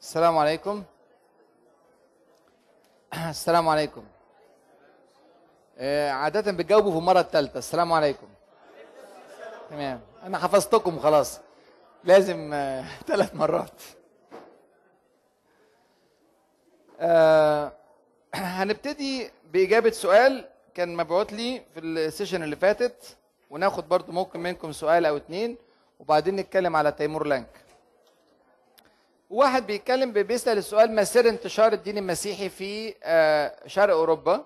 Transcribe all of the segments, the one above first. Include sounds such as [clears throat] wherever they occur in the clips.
السلام عليكم. [clears throat] السلام عليكم. آه، عادة بتجاوبوا في المرة الثالثة السلام عليكم. تمام. أنا حفظتكم خلاص. لازم آه، [laughs] ثلاث مرات. آه، [clears throat] هنبتدي بإجابة سؤال كان مبعوت لي في السيشن اللي فاتت وناخد برضو ممكن منكم سؤال أو اتنين وبعدين نتكلم على تيمور لانك. واحد بيتكلم بيسأل السؤال ما سر انتشار الدين المسيحي في آه، شرق أوروبا؟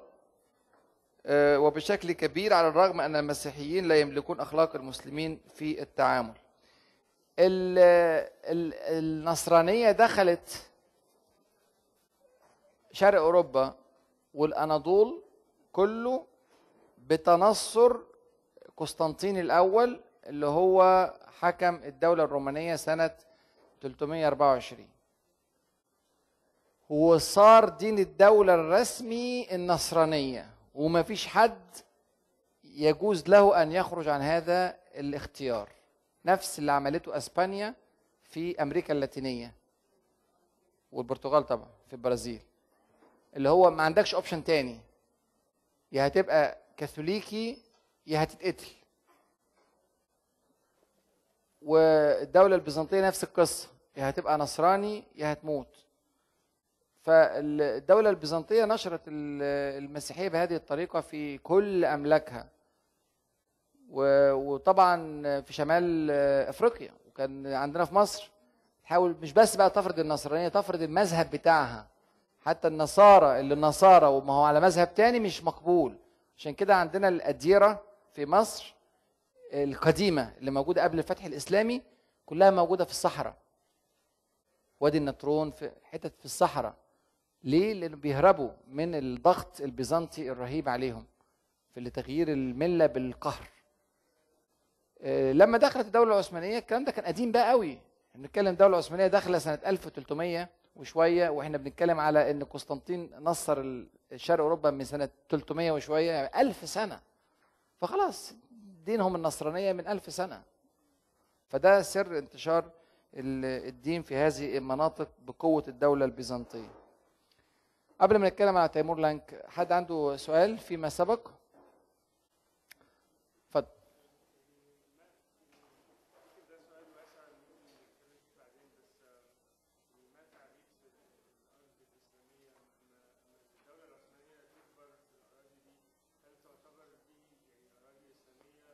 آه، وبشكل كبير على الرغم أن المسيحيين لا يملكون أخلاق المسلمين في التعامل. ال- ال- النصرانية دخلت شرق أوروبا والأناضول كله بتنصر قسطنطين الأول اللي هو حكم الدولة الرومانية سنة 324 وصار دين الدولة الرسمي النصرانية وما فيش حد يجوز له أن يخرج عن هذا الاختيار. نفس اللي عملته أسبانيا في أمريكا اللاتينية والبرتغال طبعا في البرازيل. اللي هو ما عندكش اوبشن تاني. يا هتبقى كاثوليكي يا هتتقتل. والدولة البيزنطية نفس القصة. يا هتبقى نصراني يا هتموت. فالدولة البيزنطية نشرت ال- المسيحية بهذه الطريقة في كل أملاكها. وطبعا في شمال أفريقيا وكان عندنا في مصر. تحاول مش بس بقى تفرض النصرانية تفرض المذهب بتاعها. حتى النصارى اللي النصارى وما هو على مذهب تاني مش مقبول. عشان كده عندنا الأديرة في مصر القديمة اللي موجودة قبل الفتح الإسلامي كلها موجودة في الصحراء. وادي النطرون في حتت في الصحراء. ليه؟ لأنه بيهربوا من الضغط البيزنطي الرهيب عليهم في لتغيير الملة بالقهر. آه، لما دخلت الدولة العثمانية الكلام ده كان قديم بقى قوي. بنتكلم الدولة العثمانية داخلة سنة 1300 وشوية وإحنا بنتكلم على إن قسطنطين نصر الشرق أوروبا من سنة 300 وشوية يعني 1000 سنة. فخلاص دينهم النصرانية من ألف سنة. فده سر انتشار الدين في هذه المناطق بقوة الدولة البيزنطية. قبل ما نتكلم على تيمور لانك حد عنده سؤال فيما سبق اتفضل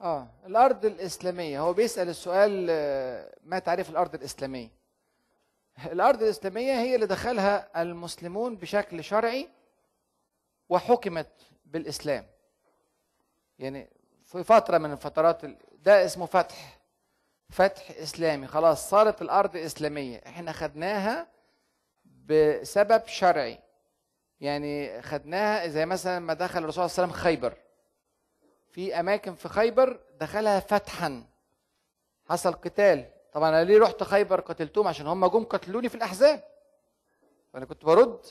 آه الأرض الإسلامية. هو بيسأل السؤال آه، ما تعريف الأرض الإسلامية؟ الأرض الإسلامية هي اللي دخلها المسلمون بشكل شرعي وحكمت بالإسلام. يعني في فترة من الفترات ال- ده اسمه فتح فتح إسلامي. خلاص صارت الأرض إسلامية. إحنا خدناها بسبب شرعي. يعني خدناها زي مثلا ما دخل الرسول صلى الله عليه وسلم خيبر. في أماكن في خيبر دخلها فتحا. حصل قتال. طبعا أنا ليه رحت خيبر قتلتهم؟ عشان هم جم قتلوني في الأحزاب. وأنا كنت برد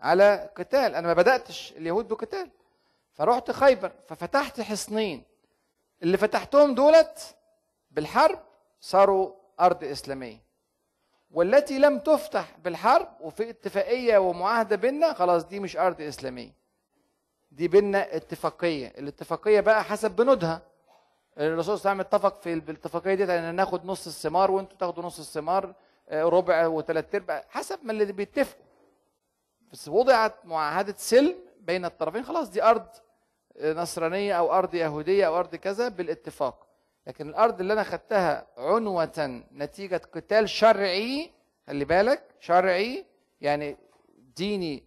على قتال. أنا ما بدأتش اليهود بقتال. فرحت خيبر ففتحت حصنين. اللي فتحتهم دولت بالحرب صاروا أرض إسلامية. والتي لم تفتح بالحرب وفي اتفاقية ومعاهدة بيننا خلاص دي مش أرض إسلامية. دي بينا اتفاقية. الاتفاقية بقى حسب بنودها. الرسول صلى الله عليه وسلم اتفق في الاتفاقيه دي ان ناخد نص الثمار وانتوا تاخدوا نص الثمار آه، ربع وثلاث ارباع حسب ما اللي بيتفقوا. بس وضعت معاهدة سلم بين الطرفين. خلاص دي أرض آه، نصرانية أو أرض يهودية أو أرض كذا بالاتفاق. لكن الأرض اللي أنا خدتها عنوة نتيجة قتال شرعي خلي بالك شرعي يعني ديني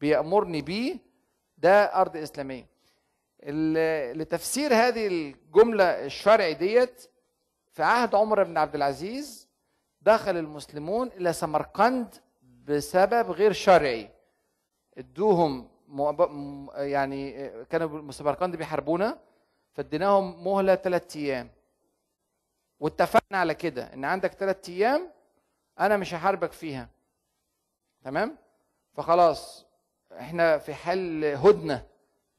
بيأمرني بيه ده أرض إسلامية. لتفسير هذه الجملة الشرعي ديت في عهد عمر بن عبد العزيز دخل المسلمون إلى سمرقند بسبب غير شرعي. ادوهم يعني كانوا سمرقند بيحاربونا فاديناهم مهلة ثلاث أيام. واتفقنا على كده إن عندك ثلاث أيام أنا مش هحاربك فيها. تمام؟ فخلاص إحنا في حل هدنة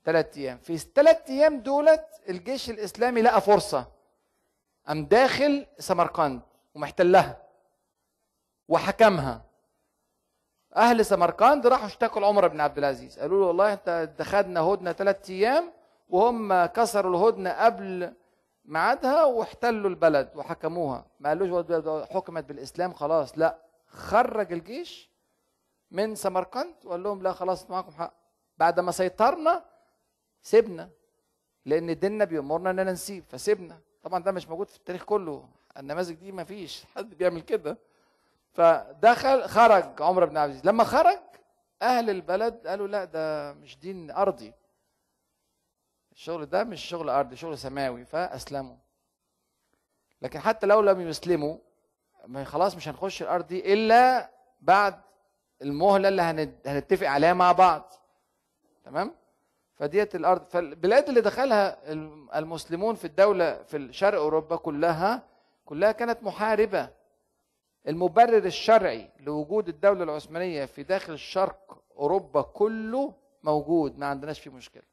ثلاث أيام. في الثلاث أيام دولت الجيش الإسلامي لقى فرصة. قام داخل سمرقند ومحتلها وحكمها. أهل سمرقند راحوا اشتكوا لعمر بن عبد العزيز. قالوا له والله انت خدنا هدنة ثلاث أيام وهم كسروا الهدنة قبل ميعادها واحتلوا البلد وحكموها. ما قالوش حكمت بالإسلام خلاص. لا خرج الجيش من سمرقند؟ وقال لهم لا خلاص معكم حق. بعد ما سيطرنا سيبنا. لأن ديننا بيأمرنا إننا نسيب فسيبنا. طبعا ده مش موجود في التاريخ كله. النماذج دي ما فيش حد بيعمل كده. فدخل خرج عمر بن عبد العزيز. لما خرج أهل البلد قالوا لا ده مش دين أرضي. الشغل ده مش شغل أرضي شغل سماوي فأسلموا. لكن حتى لو لم يسلموا خلاص مش هنخش الأرض دي إلا بعد المهلة اللي هنتفق عليها مع بعض. تمام؟ فديت الأرض فالبلاد اللي دخلها المسلمون في الدولة في شرق أوروبا كلها كلها كانت محاربة. المبرر الشرعي لوجود الدولة العثمانية في داخل شرق أوروبا كله موجود ما عندناش فيه مشكلة.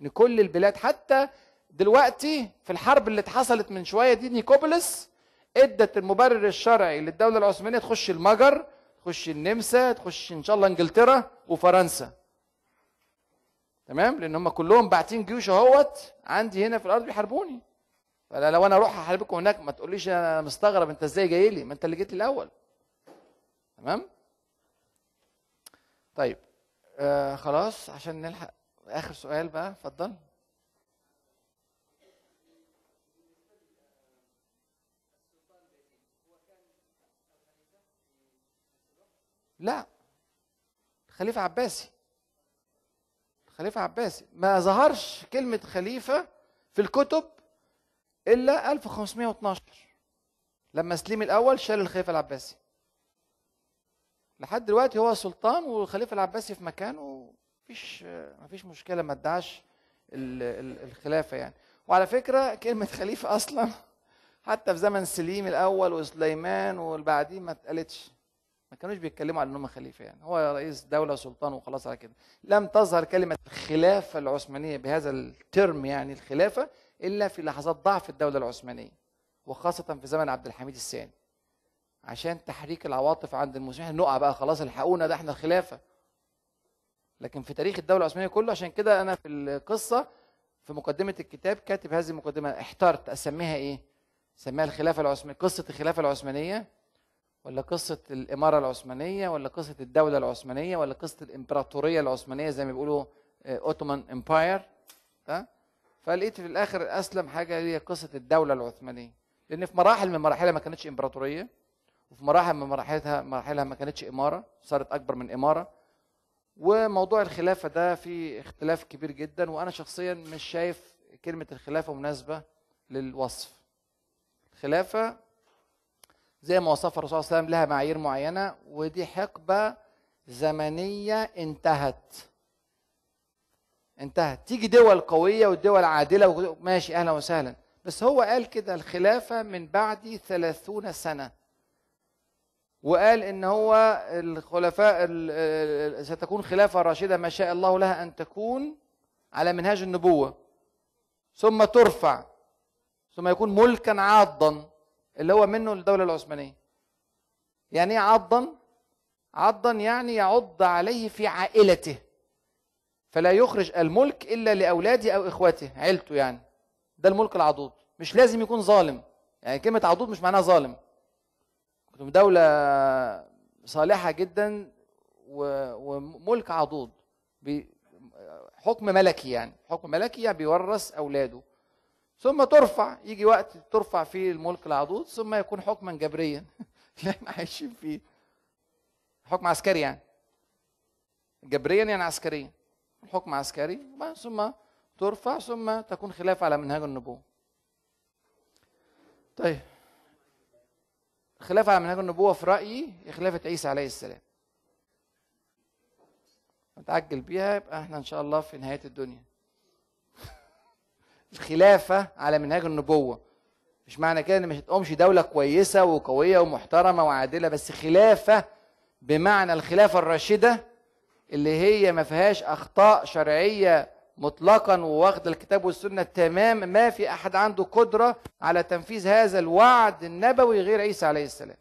إن كل البلاد حتى دلوقتي في الحرب اللي اتحصلت من شوية دي نيكوبوليس إدت المبرر الشرعي للدولة العثمانية تخش المجر تخش النمسا تخش إن شاء الله إنجلترا وفرنسا. تمام؟ لأن هم كلهم باعتين جيوش أهوت عندي هنا في الأرض بيحاربوني. فلو لو أنا أروح أحاربكم هناك ما تقوليش أنا مستغرب أنت إزاي جاي لي؟ ما أنت اللي جيت الأول. تمام؟ طيب آه خلاص عشان نلحق آخر سؤال بقى اتفضل. لا. خليفة عباسي. خليفة عباسي. ما ظهرش كلمة خليفة في الكتب إلا 1512 لما سليم الأول شال الخليفة العباسي. لحد دلوقتي هو سلطان والخليفة العباسي في مكانه مفيش مفيش مشكلة ما ادعاش الخلافة يعني. وعلى فكرة كلمة خليفة أصلا حتى في زمن سليم الأول وسليمان والبعدين ما اتقالتش. ما كانوش بيتكلموا على انهم خليفه يعني. هو رئيس دولة سلطان وخلاص على كده. لم تظهر كلمة الخلافة العثمانية بهذا الترم يعني الخلافة إلا في لحظات ضعف الدولة العثمانية وخاصة في زمن عبد الحميد الثاني. عشان تحريك العواطف عند المسلمين نقع بقى خلاص الحقونا ده إحنا الخلافة. لكن في تاريخ الدولة العثمانية كله عشان كده أنا في القصة في مقدمة الكتاب كاتب هذه المقدمة احترت أسميها إيه؟ سميها الخلافة العثمانية قصة الخلافة العثمانية. ولا قصة الإمارة العثمانية ولا قصة الدولة العثمانية ولا قصة الإمبراطورية العثمانية زي ما بيقولوا أوتومان إمباير فلقيت في الآخر أسلم حاجة هي قصة الدولة العثمانية. لأن في مراحل من مراحلها ما كانتش إمبراطورية وفي مراحل من مراحلها مراحلها ما كانتش إمارة صارت أكبر من إمارة. وموضوع الخلافة ده فيه اختلاف كبير جدا وأنا شخصيا مش شايف كلمة الخلافة مناسبة للوصف. الخلافة زي ما وصفها الرسول صلى الله عليه وسلم لها معايير معينة ودي حقبة زمنية انتهت. انتهت. تيجي دول قوية والدول عادلة ماشي أهلا وسهلا. بس هو قال كده الخلافة من بعد ثلاثون سنة. وقال إن هو الخلفاء ستكون خلافة راشدة ما شاء الله لها أن تكون على منهاج النبوة. ثم ترفع. ثم يكون ملكا عاضا. اللي هو منه الدولة العثمانية. يعني إيه عضا؟ عضا يعني يعض عليه في عائلته. فلا يخرج الملك إلا لأولاده أو اخوته عيلته يعني. ده الملك العضوض مش لازم يكون ظالم. يعني كلمة عضوض مش معناها ظالم. دولة صالحة جدا وملك عضوض حكم ملكي يعني. حكم ملكي يعني بيورث أولاده. ثم ترفع يجي وقت ترفع فيه الملك العضوض ثم يكون حكما جبريا. اللي [laughs] إحنا عايشين فيه. حكم عسكري يعني. جبريا يعني عسكريا. حكم عسكري ثم ترفع ثم تكون خلافة على منهاج النبوة. طيب. خلافة على منهاج النبوة في رأيي خلافة عيسى عليه السلام. نتعجل بيها يبقى إحنا إن شاء الله في نهاية الدنيا. الخلافة على منهاج النبوة. مش معنى كده إن مش هتقومش دولة كويسة وقوية ومحترمة وعادلة بس خلافة بمعنى الخلافة الراشدة اللي هي ما فيهاش أخطاء شرعية مطلقا وواخد الكتاب والسنة تمام. ما في أحد عنده قدرة على تنفيذ هذا الوعد النبوي غير عيسى عليه السلام.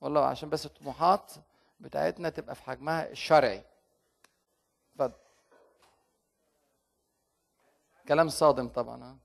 والله عشان بس الطموحات بتاعتنا تبقى في حجمها الشرعي. اتفضل. كلام صادم طبعا ها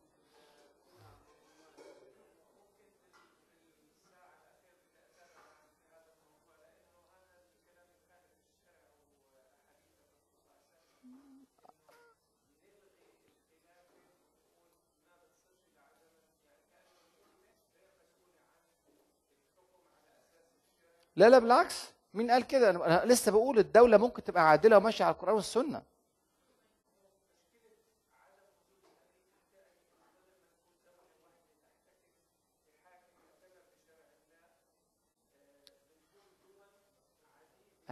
لا لا بالعكس مين قال كده؟ أنا لسه بقول الدولة ممكن تبقى عادلة وماشية على القرآن والسنة.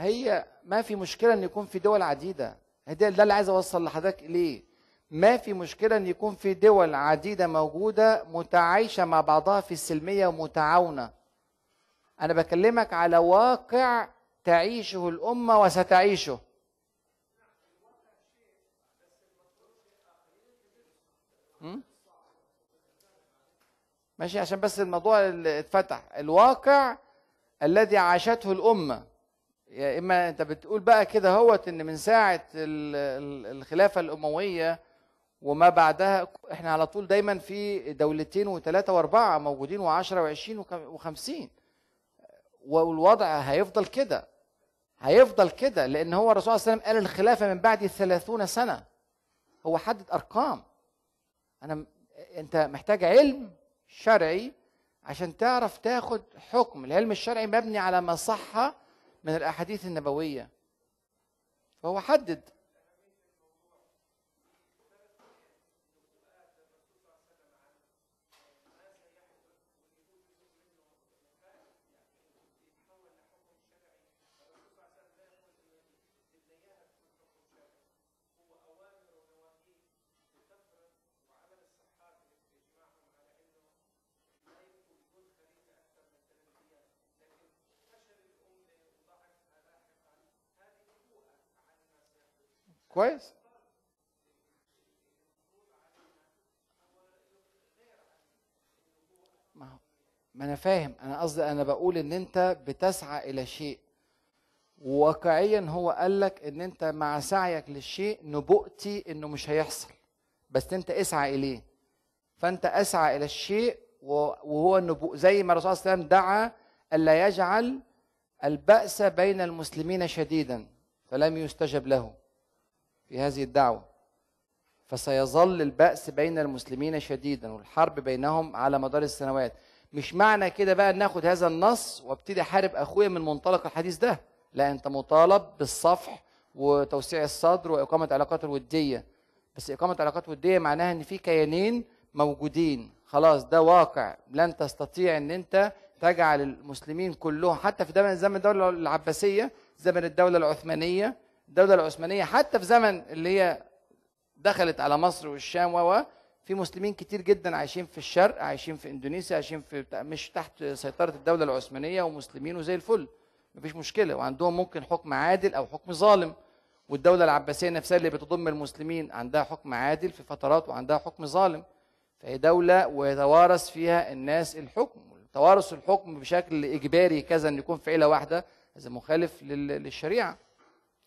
هي ما في مشكلة إن يكون في دول عديدة. ده اللي عايز أوصل لحضرتك اليه ما في مشكلة إن يكون في دول عديدة موجودة متعايشة مع بعضها في السلمية ومتعاونة. أنا بكلمك على واقع تعيشه الأمة وستعيشه. ماشي عشان بس الموضوع اتفتح. الواقع الذي عاشته الأمة. يا إما أنت بتقول بقى كده هوت إن من ساعة الخلافة الأموية وما بعدها إحنا على طول دايما في دولتين وثلاثه وأربعة موجودين و10 و20 و50 والوضع هيفضل كده هيفضل كده لأن هو الرسول صلى الله عليه وسلم قال الخلافة من بعد ثلاثون سنة. هو حدد أرقام. أنا أنت محتاج علم شرعي عشان تعرف تاخد حكم. العلم الشرعي مبني على ما صح من الأحاديث النبوية. فهو حدد كويس. ما ما أنا فاهم. أنا قصدي أنا بقول إن أنت بتسعى إلى شيء. واقعيا هو قال لك إن أنت مع سعيك للشيء نبؤتي إنه مش هيحصل. بس أنت اسعى إليه. فأنت أسعى إلى الشيء وهو النبوء. زي ما الرسول صلى الله عليه وسلم دعا الا يجعل البأس بين المسلمين شديدا. فلم يستجب له. في هذه الدعوة. فسيظل البأس بين المسلمين شديدا والحرب بينهم على مدار السنوات. مش معنى كده بقى ناخد هذا النص وابتدي أحارب أخويا من منطلق الحديث ده. لا أنت مطالب بالصفح وتوسيع الصدر وإقامة علاقات الودية. بس إقامة علاقات ودية معناها إن في كيانين موجودين. خلاص ده واقع. لن تستطيع إن أنت تجعل المسلمين كلهم حتى في زمن زمن الدولة العباسية زمن الدولة العثمانية الدولة العثمانية حتى في زمن اللي هي دخلت على مصر والشام و في مسلمين كتير جدا عايشين في الشرق عايشين في إندونيسيا عايشين في مش تحت سيطرة الدولة العثمانية ومسلمين وزي الفل. مفيش مشكلة وعندهم ممكن حكم عادل أو حكم ظالم. والدولة العباسية نفسها اللي بتضم المسلمين عندها حكم عادل في فترات وعندها حكم ظالم. فهي دولة ويتوارث فيها الناس الحكم توارث الحكم بشكل إجباري كذا إن يكون في عيلة واحدة هذا مخالف للشريعة.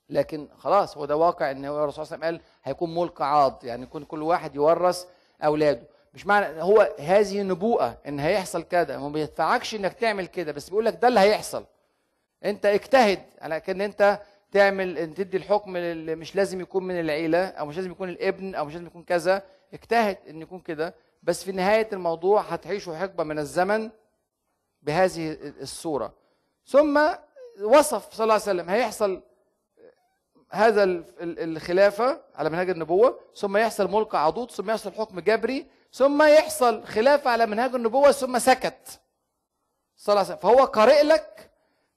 لكن خلاص هو ده واقع إن هو الرسول صلى الله عليه وسلم قال هيكون ملك عاض يعني يكون كل واحد يورث أولاده. مش معنى هو هذه نبوءة إن هيحصل كده ما بيدفعكش إنك تعمل كده بس بيقول لك ده اللي هيحصل. أنت اجتهد على كأن أنت تعمل إن تدي الحكم اللي مش لازم يكون من العيلة أو مش لازم يكون الابن أو مش لازم يكون كذا. اجتهد إن يكون كده. بس في نهاية الموضوع هتعيشوا حقبة من الزمن بهذه الصورة. ثم وصف صلى الله عليه وسلم هيحصل هذا الخلافة على منهج النبوة ثم يحصل ملك عضوض ثم يحصل حكم جبري ثم يحصل خلافة على منهج النبوة ثم سكت. صلى الله عليه وسلم. فهو قارئ لك.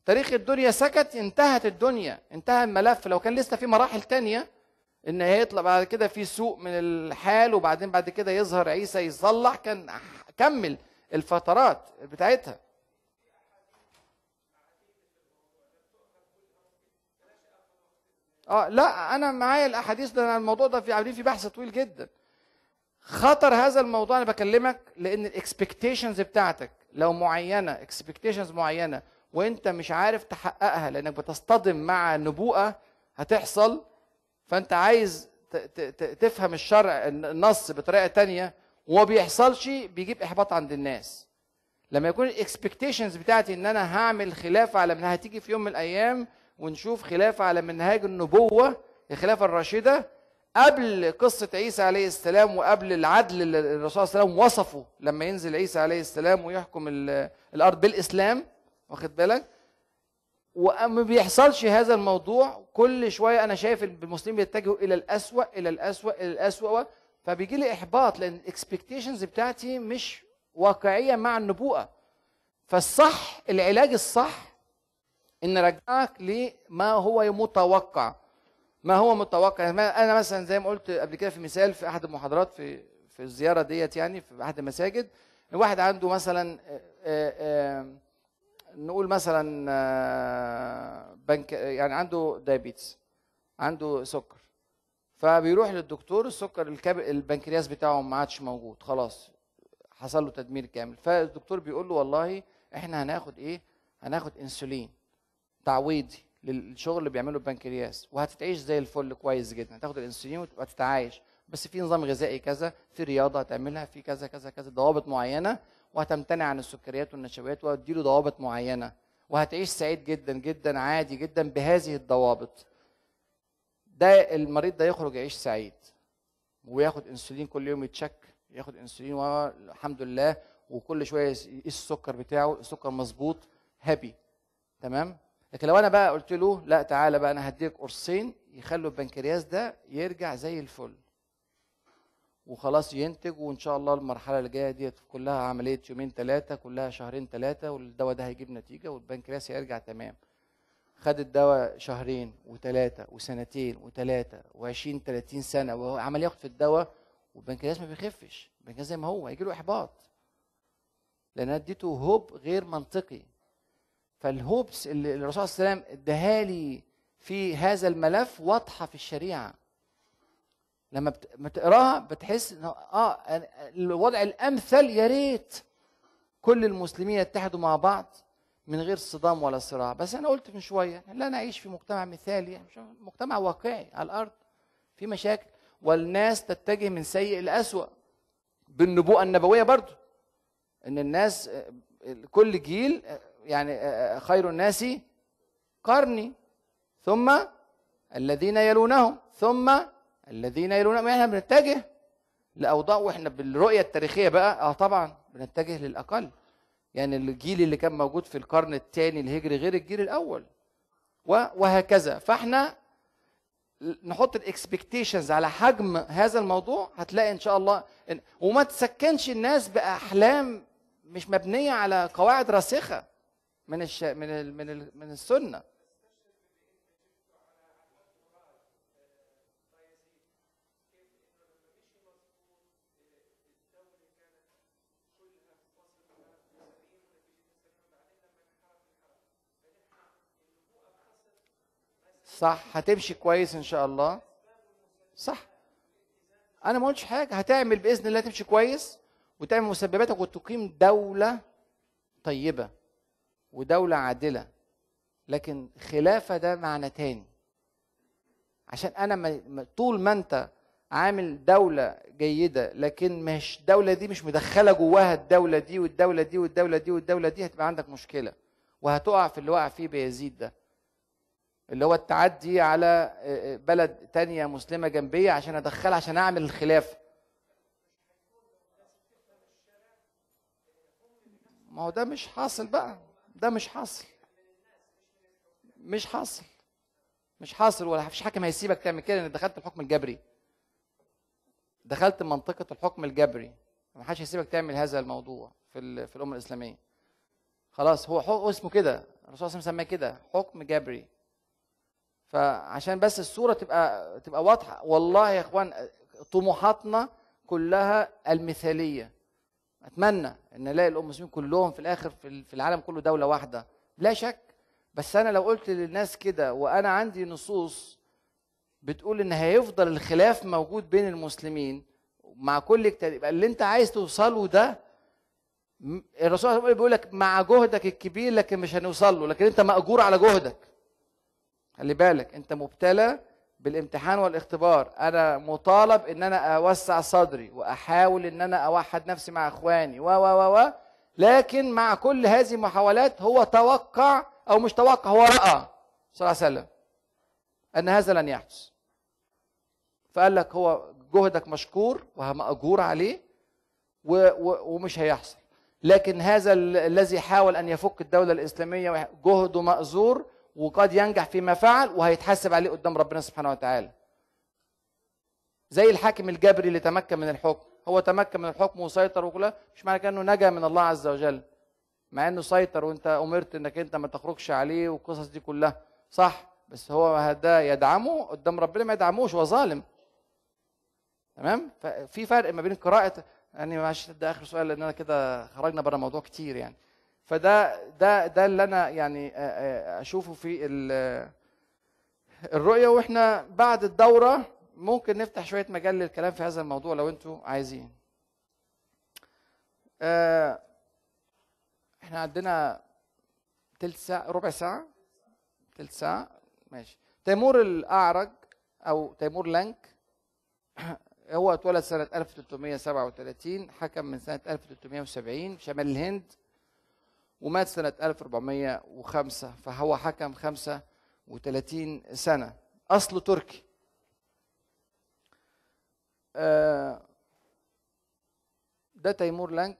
تاريخ الدنيا سكت انتهت الدنيا انتهى الملف. لو كان لسه في مراحل تانية إن هيطلع بعد كده في سوء من الحال وبعدين بعد كده يظهر عيسى يصلح كان كمل الفترات بتاعتها. آه لا أنا معايا الأحاديث ده الموضوع ده في عاملين في بحث طويل جدا. خطر هذا الموضوع أنا بكلمك لأن ال expectations بتاعتك لو معينة expectations معينة وأنت مش عارف تحققها لأنك بتصطدم مع نبوءة هتحصل فأنت عايز تفهم الشرع النص بطريقة تانية وما بيحصلش بيجيب إحباط عند الناس. لما يكون الاكسبكتيشنز بتاعتي إن أنا هعمل خلافه على منها هتيجي في يوم من الأيام ونشوف خلافه على منهاج النبوة الخلافة الراشدة قبل قصة عيسى عليه السلام وقبل العدل اللي الرسول صلى الله عليه وسلم وصفه لما ينزل عيسى عليه السلام ويحكم الأرض بالإسلام واخد بالك؟ وما بيحصلش هذا الموضوع كل شوية أنا شايف المسلمين بيتجهوا إلى الأسوأ إلى الأسوأ إلى الأسوأ فبيجي لي إحباط لأن الإكسبكتيشنز بتاعتي مش واقعية مع النبوءة. فالصح العلاج الصح إن رجعك لما هو متوقع. ما هو متوقع؟ أنا مثلا زي ما قلت قبل كده في مثال في أحد المحاضرات في في الزيارة ديت يعني في أحد المساجد واحد عنده مثلا نقول مثلا بنك يعني عنده دايابيتس عنده سكر. فبيروح للدكتور السكر البنكرياس بتاعه ما عادش موجود خلاص حصل له تدمير كامل. فالدكتور بيقول له والله إحنا هناخد إيه؟ هناخد إنسولين. تعويضي للشغل اللي بيعمله البنكرياس وهتتعيش زي الفل كويس جدا. هتاخد الانسولين وتتعايش بس في نظام غذائي كذا في رياضة هتعملها في كذا كذا كذا ضوابط معينة وهتمتنع عن السكريات والنشويات وهتديله ضوابط معينة. وهتعيش سعيد جدا جدا عادي جدا بهذه الضوابط. ده المريض ده يخرج يعيش سعيد وياخد انسولين كل يوم يتشك ياخد انسولين والحمد لله وكل شوية يقيس السكر بتاعه السكر مظبوط هابي. تمام؟ لكن لو أنا بقى قلت له لا تعالى بقى أنا هديك قرصين يخلوا البنكرياس ده يرجع زي الفل. وخلاص ينتج وإن شاء الله المرحلة اللي جاية ديت كلها عملية يومين ثلاثة كلها شهرين ثلاثة والدواء ده هيجيب نتيجة والبنكرياس هيرجع تمام. خد الدواء شهرين وثلاثه وسنتين وثلاثه و20 30 سنة وعمال ياخد في الدواء والبنكرياس ما بيخفش. البنكرياس زي ما هو هيجي له إحباط. لأن اديته هوب غير منطقي. فالهوبس اللي الرسول صلى الله عليه وسلم اداها لي في هذا الملف واضحة في الشريعة. لما بتقراها بتحس إن آه الوضع الأمثل يا ريت كل المسلمين يتحدوا مع بعض من غير صدام ولا صراع. بس أنا قلت من شوية لا نعيش في مجتمع مثالي مجتمع واقعي على الأرض في مشاكل والناس تتجه من سيء لأسوأ. بالنبوءة النبوية برضو إن الناس كل جيل يعني آه، آه، خير الناس قرني. ثم الذين يلونهم ثم الذين يلونهم. إحنا بنتجه لأوضاع وإحنا بالرؤية التاريخية بقى آه طبعا بنتجه للأقل. يعني الجيل اللي كان موجود في القرن الثاني الهجري غير الجيل الأول. وهكذا. فإحنا نحط الاكسبكتيشنز على حجم هذا الموضوع هتلاقي إن شاء الله وما تسكنش الناس بأحلام مش مبنية على قواعد راسخة. من الش... من ال... من ال... من السنة. صح هتمشي كويس إن شاء الله. صح. أنا ما قلتش حاجة. هتعمل بإذن الله تمشي كويس وتعمل مسبباتك وتقيم دولة طيبة. ودولة عادلة. لكن خلافة ده معنى تاني. عشان أنا طول ما أنت عامل دولة جيدة لكن مش الدولة دي مش مدخلة جواها الدولة دي والدولة دي والدولة دي والدولة دي هتبقى عندك مشكلة. وهتقع في اللي وقع فيه بيزيد ده. اللي هو التعدي على بلد تانية مسلمة جنبية عشان أدخلها عشان أعمل الخلافة. ما هو ده مش حاصل بقى. ده مش حاصل. مش حاصل. مش حاصل ولا فيش حاكم هيسيبك تعمل كده انك دخلت الحكم الجبري. دخلت منطقة الحكم الجبري. ما حدش هيسيبك تعمل هذا الموضوع في في الأمة الإسلامية. خلاص هو حكم اسمه كده. الرسول صلى الله عليه وسلم كده حكم جبري. فعشان بس الصورة تبقى تبقى واضحة والله يا إخوان طموحاتنا كلها المثالية. أتمنى إن ألاقي الام المسلمين كلهم في الآخر في العالم كله دولة واحدة. لا شك بس أنا لو قلت للناس كده وأنا عندي نصوص بتقول إن هيفضل الخلاف موجود بين المسلمين مع كل يبقى اللي أنت عايز توصله ده الرسول صلى الله عليه وسلم بيقول لك مع جهدك الكبير لكن مش هنوصل له لكن أنت مأجور على جهدك. خلي بالك أنت مبتلى بالامتحان والاختبار أنا مطالب إن أنا أوسع صدري وأحاول إن أنا أوحد نفسي مع إخواني و و و و. لكن مع كل هذه المحاولات هو توقع أو مش توقع هو رأى صلى الله عليه وسلم أن هذا لن يحدث. فقال لك هو جهدك مشكور ومأجور عليه و و ومش هيحصل. لكن هذا ال- الذي حاول أن يفك الدولة الإسلامية جهده مأزور وقد ينجح فيما فعل وهيتحاسب عليه قدام ربنا سبحانه وتعالى. زي الحاكم الجبري اللي تمكن من الحكم. هو تمكن من الحكم وسيطر وكل مش معنى كده إنه نجا من الله عز وجل. مع إنه سيطر وأنت أمرت إنك أنت ما تخرجش عليه والقصص دي كلها. صح بس هو ده يدعمه قدام ربنا ما يدعموش هو ظالم. تمام؟ ففي فرق ما بين قراءة يعني معلش ده آخر سؤال لأن أنا كده خرجنا بره الموضوع كتير يعني. فده ده ده اللي أنا يعني أشوفه في ال- الرؤية. وإحنا بعد الدورة ممكن نفتح شوية مجال للكلام في هذا الموضوع لو أنتوا عايزين. إحنا عندنا تلت ساعة ربع ساعة؟ تلت ساعة؟ ماشي. تيمور الأعرج أو تيمور لانك هو اتولد سنة 1337 حكم من سنة 1370 شمال الهند ومات سنة 1405 فهو حكم 35 سنة. أصله تركي. آه، ده تيمور لانك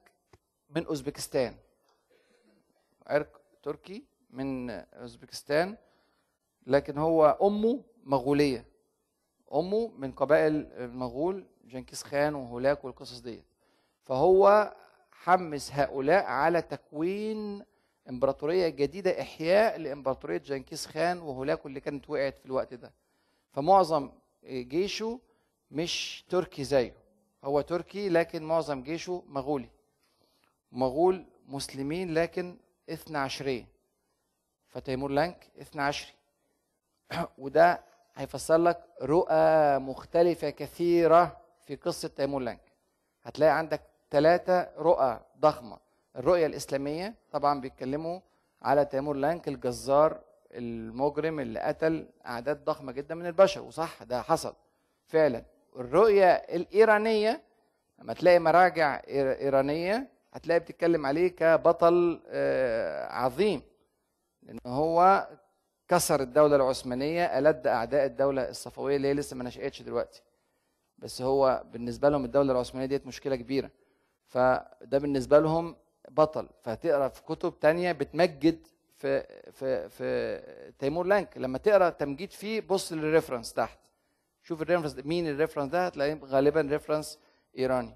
من أوزبكستان. عرق تركي من أوزبكستان لكن هو أمه مغولية. أمه من قبائل المغول جنكيز خان وهولاك والقصص ديت. فهو حمس هؤلاء على تكوين إمبراطورية جديدة إحياء لإمبراطورية جنكيز خان وهولاك اللي كانت وقعت في الوقت ده. فمعظم جيشه مش تركي زيه. هو تركي لكن معظم جيشه مغولي. مغول مسلمين لكن اثنا عشرية. فتيمور لانك اثنا عشري. [clears throat] وده هيفسر لك رؤى مختلفة كثيرة في قصة تيمور لانك. هتلاقي عندك ثلاثة رؤى ضخمة. الرؤية الإسلامية طبعا بيتكلموا على تيمور لانك الجزار المجرم اللي قتل أعداد ضخمة جدا من البشر وصح ده حصل. فعلا الرؤية الإيرانية لما تلاقي مراجع إير- إيرانية هتلاقي بتتكلم عليه كبطل آه، عظيم. لأن هو كسر الدولة العثمانية ألد أعداء الدولة الصفوية اللي هي لسه ما نشأتش دلوقتي. بس هو بالنسبة لهم الدولة العثمانية ديت مشكلة كبيرة. فده بالنسبة لهم بطل. فتقرأ في كتب تانية بتمجد في في في تيمور لانك. لما تقرأ تمجيد فيه بص لل reference تحت. شوف ال reference مين الريفرنس ده؟ هتلاقيه غالبا reference إيراني.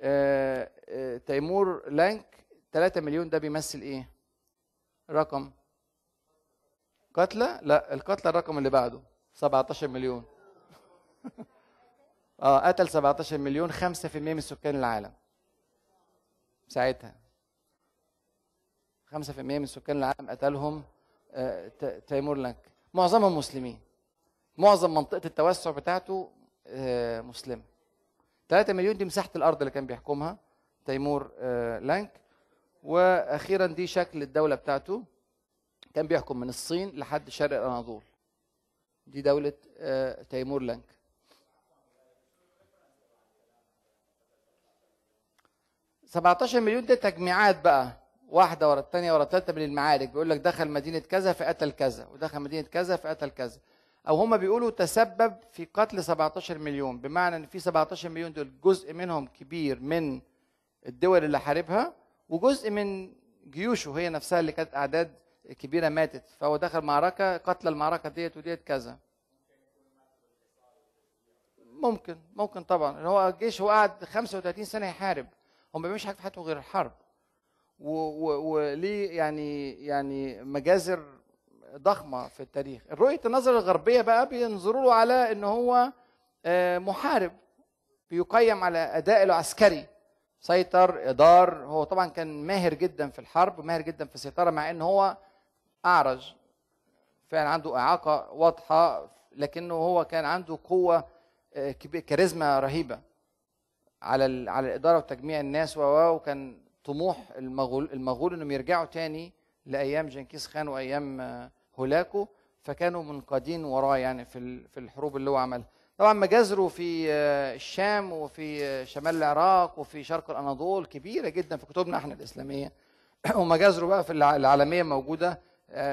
آه، آه، تيمور لانك 3 مليون ده بيمثل إيه؟ رقم. قتلى لا القتلى الرقم اللي بعده 17 مليون. [laughs] آه قتل 17 مليون 5% من سكان العالم. ساعتها. 5% من سكان العالم قتلهم آه، تيمور لانك. معظمهم مسلمين. معظم منطقة التوسع بتاعته آه، مسلمة. 3 مليون دي مساحة الأرض اللي كان بيحكمها تيمور آه، لانك. وأخيرا دي شكل الدولة بتاعته. كان بيحكم من الصين لحد شرق الأناضول دي دولة تيمور لانك. سبعتاشر مليون ده تجميعات بقى. واحدة ورا الثانية ورا الثالثة من المعارك. بيقول لك دخل مدينة كذا فقتل كذا ودخل مدينة كذا فقتل كذا. أو هم بيقولوا تسبب في قتل 17 مليون بمعنى إن في 17 مليون دول جزء منهم كبير من الدول اللي حاربها وجزء من جيوشه هي نفسها اللي كانت أعداد كبيرة ماتت. فهو دخل معركة قتل المعركة ديت وديت كذا. ممكن ممكن طبعا. هو الجيش هو قعد 35 سنة يحارب. هو ما بيعملش حاجة في حياته غير الحرب وليه يعني يعني مجازر ضخمة في التاريخ. رؤية النظرة الغربية بقى بينظروا له على إن هو آه، محارب بيقيم على أداء العسكري. سيطر إدار. هو طبعا كان ماهر جدا في الحرب وماهر جدا في السيطرة مع إن هو أعرج. فعلا عنده إعاقة واضحة لكنه هو كان عنده قوة آه، كاريزما رهيبة. على على الإدارة وتجميع الناس و- وكان طموح المغول المغول إنهم يرجعوا تاني لأيام جنكيز خان وأيام آه، هولاكو فكانوا منقادين وراه يعني في في الحروب اللي هو عملها. طبعا مجازره في آه، الشام وفي آه، شمال العراق وفي شرق الأناضول كبيرة جدا في كتبنا إحنا الإسلامية. [clears throat] ومجازره بقى في العالمية موجوده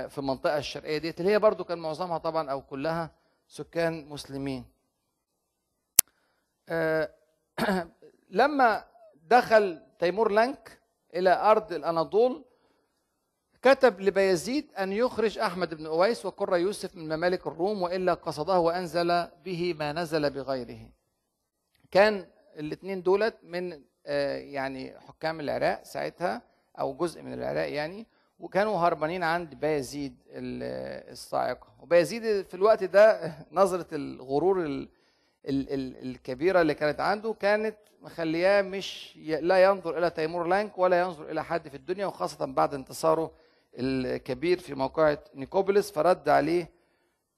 في المنطقة الشرقية ديت اللي هي برضو كان معظمها طبعا أو كلها سكان مسلمين. [clears throat] لما دخل تيمور لانك إلى أرض الأناضول كتب لبيزيد أن يخرج أحمد بن أويس وقرة يوسف من ممالك الروم وإلا قصده وأنزل به ما نزل بغيره. كان الاثنين دولت من آه، يعني حكام العراق ساعتها أو جزء من العراق يعني وكانوا هربانين عند بايزيد الصاعقة. وبايزيد في الوقت ده نظرة الغرور الكبيرة اللي كانت عنده كانت مخلياه مش لا ينظر إلى تيمور لانك ولا ينظر إلى حد في الدنيا وخاصة بعد انتصاره الكبير في موقعة نيكوبوليس فرد عليه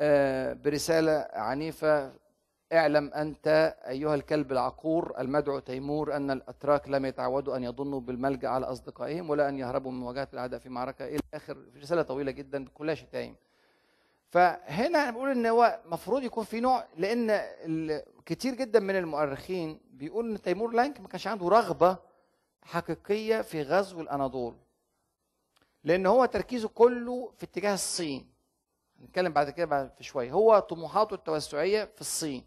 آه، برسالة عنيفة. اعلم أنت أيها الكلب العقور المدعو تيمور أن الأتراك لم يتعودوا أن يضنوا بالملجأ على أصدقائهم ولا أن يهربوا من مواجهة الأعداء في معركة. إلى آخر رسالة طويلة جدا كلها شتايم. فهنا بقول إن هو المفروض يكون في نوع لأن كتير جدا من المؤرخين بيقول إن تيمور لانك ما كانش عنده رغبة حقيقية في غزو الأناضول. لأن هو تركيزه كله في اتجاه الصين. هنتكلم بعد كده بعد في شوية. هو طموحاته التوسعية في الصين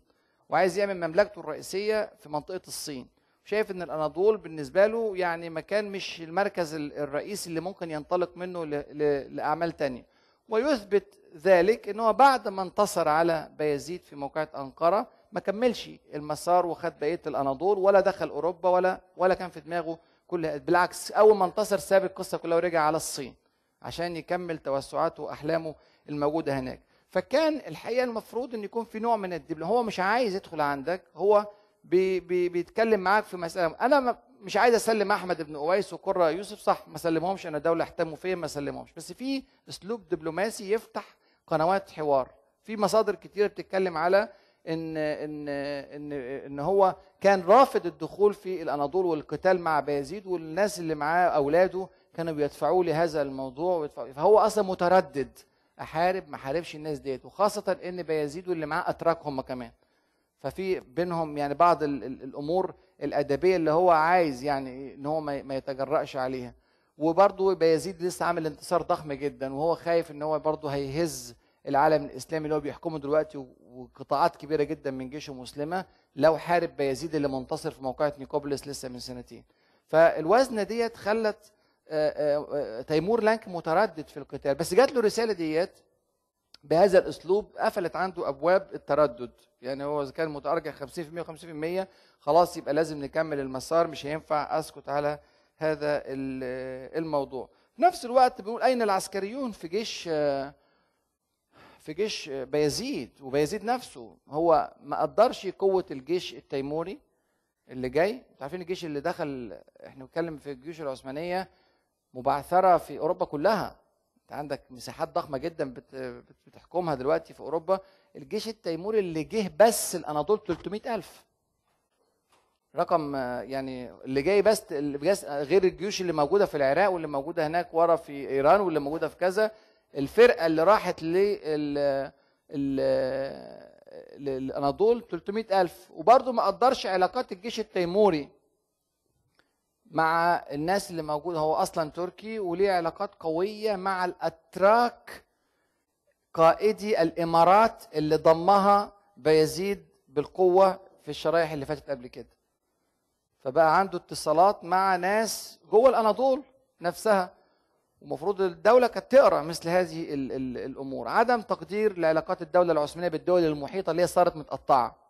وعايز يعمل مملكته الرئيسية في منطقة الصين. شايف إن الأناضول بالنسبة له يعني مكان مش المركز الرئيسي اللي ممكن ينطلق منه لأعمال تانية. ويثبت ذلك إن هو بعد ما انتصر على بايزيد في موقعة أنقرة ما كملش المسار وخد بقية الأناضول ولا دخل أوروبا ولا ولا كان في دماغه كل بالعكس أول ما انتصر ساب القصة كلها ورجع على الصين عشان يكمل توسعاته وأحلامه الموجودة هناك. فكان الحقيقة المفروض إن يكون في نوع من الدبلوم هو مش عايز يدخل عندك هو بي بي بيتكلم معاك في مسألة. أنا مش عايز اسلم احمد بن اويس وقرة يوسف صح ما سلمهمش أنا دولة احتموا فيا ما سلمهمش. بس في اسلوب دبلوماسي يفتح قنوات حوار. في مصادر كتيرة بتتكلم على ان ان ان إن هو كان رافض الدخول في الأناضول والقتال مع بايزيد والناس اللي معاه أولاده كانوا بيدفعوا لهذا الموضوع. فهو أصلا متردد أحارب ما حاربش الناس ديت. وخاصة إن بايزيد واللي معاه اتراك هم كمان. ففي بينهم يعني بعض الأمور الأدبية اللي هو عايز يعني إن هو ما يتجرأش عليها. وبرضه بايزيد لسه عامل انتصار ضخم جدا وهو خايف إن هو برضه هيهز العالم الإسلامي اللي هو بيحكمه دلوقتي وقطاعات كبيرة جدا من جيشه مسلمه لو حارب بايزيد اللي منتصر في موقعة نيكوبوليس لسه من سنتين. فالوزنة ديت خلت تيمور لانك متردد في القتال. بس جات له رسالة ديت بهذا الأسلوب قفلت عنده أبواب التردد. يعني هو إذا كان متأرجح 50% و50% خلاص يبقى لازم نكمل المسار مش هينفع أسكت على هذا الموضوع. في نفس الوقت بنقول أين العسكريون؟ في جيش في جيش بيزيد وبيزيد نفسه. هو ما قدرش قوة الجيش التيموري اللي جاي. أنتوا عارفين الجيش اللي دخل إحنا بنتكلم في الجيوش العثمانية مبعثرة في أوروبا كلها. انت عندك مساحات ضخمة جدا بتحكمها دلوقتي في أوروبا. الجيش التيموري اللي جه بس الأناضول 300000 رقم يعني اللي جاي بس غير الجيوش اللي موجودة في العراق واللي موجودة هناك ورا في إيران واللي موجودة في كذا. الفرقة اللي راحت لل للأناضول 300000 وبرضه ما قدرش علاقات الجيش التيموري مع الناس اللي موجوده هو أصلا تركي وليه علاقات قوية مع الأتراك قائدي الإمارات اللي ضمها بيزيد بالقوة في الشرايح اللي فاتت قبل كده. فبقى عنده اتصالات مع ناس جوه الأناضول نفسها. ومفروض الدولة كانت تقرأ مثل هذه ال ال الأمور. عدم تقدير لعلاقات الدولة العثمانية بالدول المحيطة اللي هي صارت متقطعة.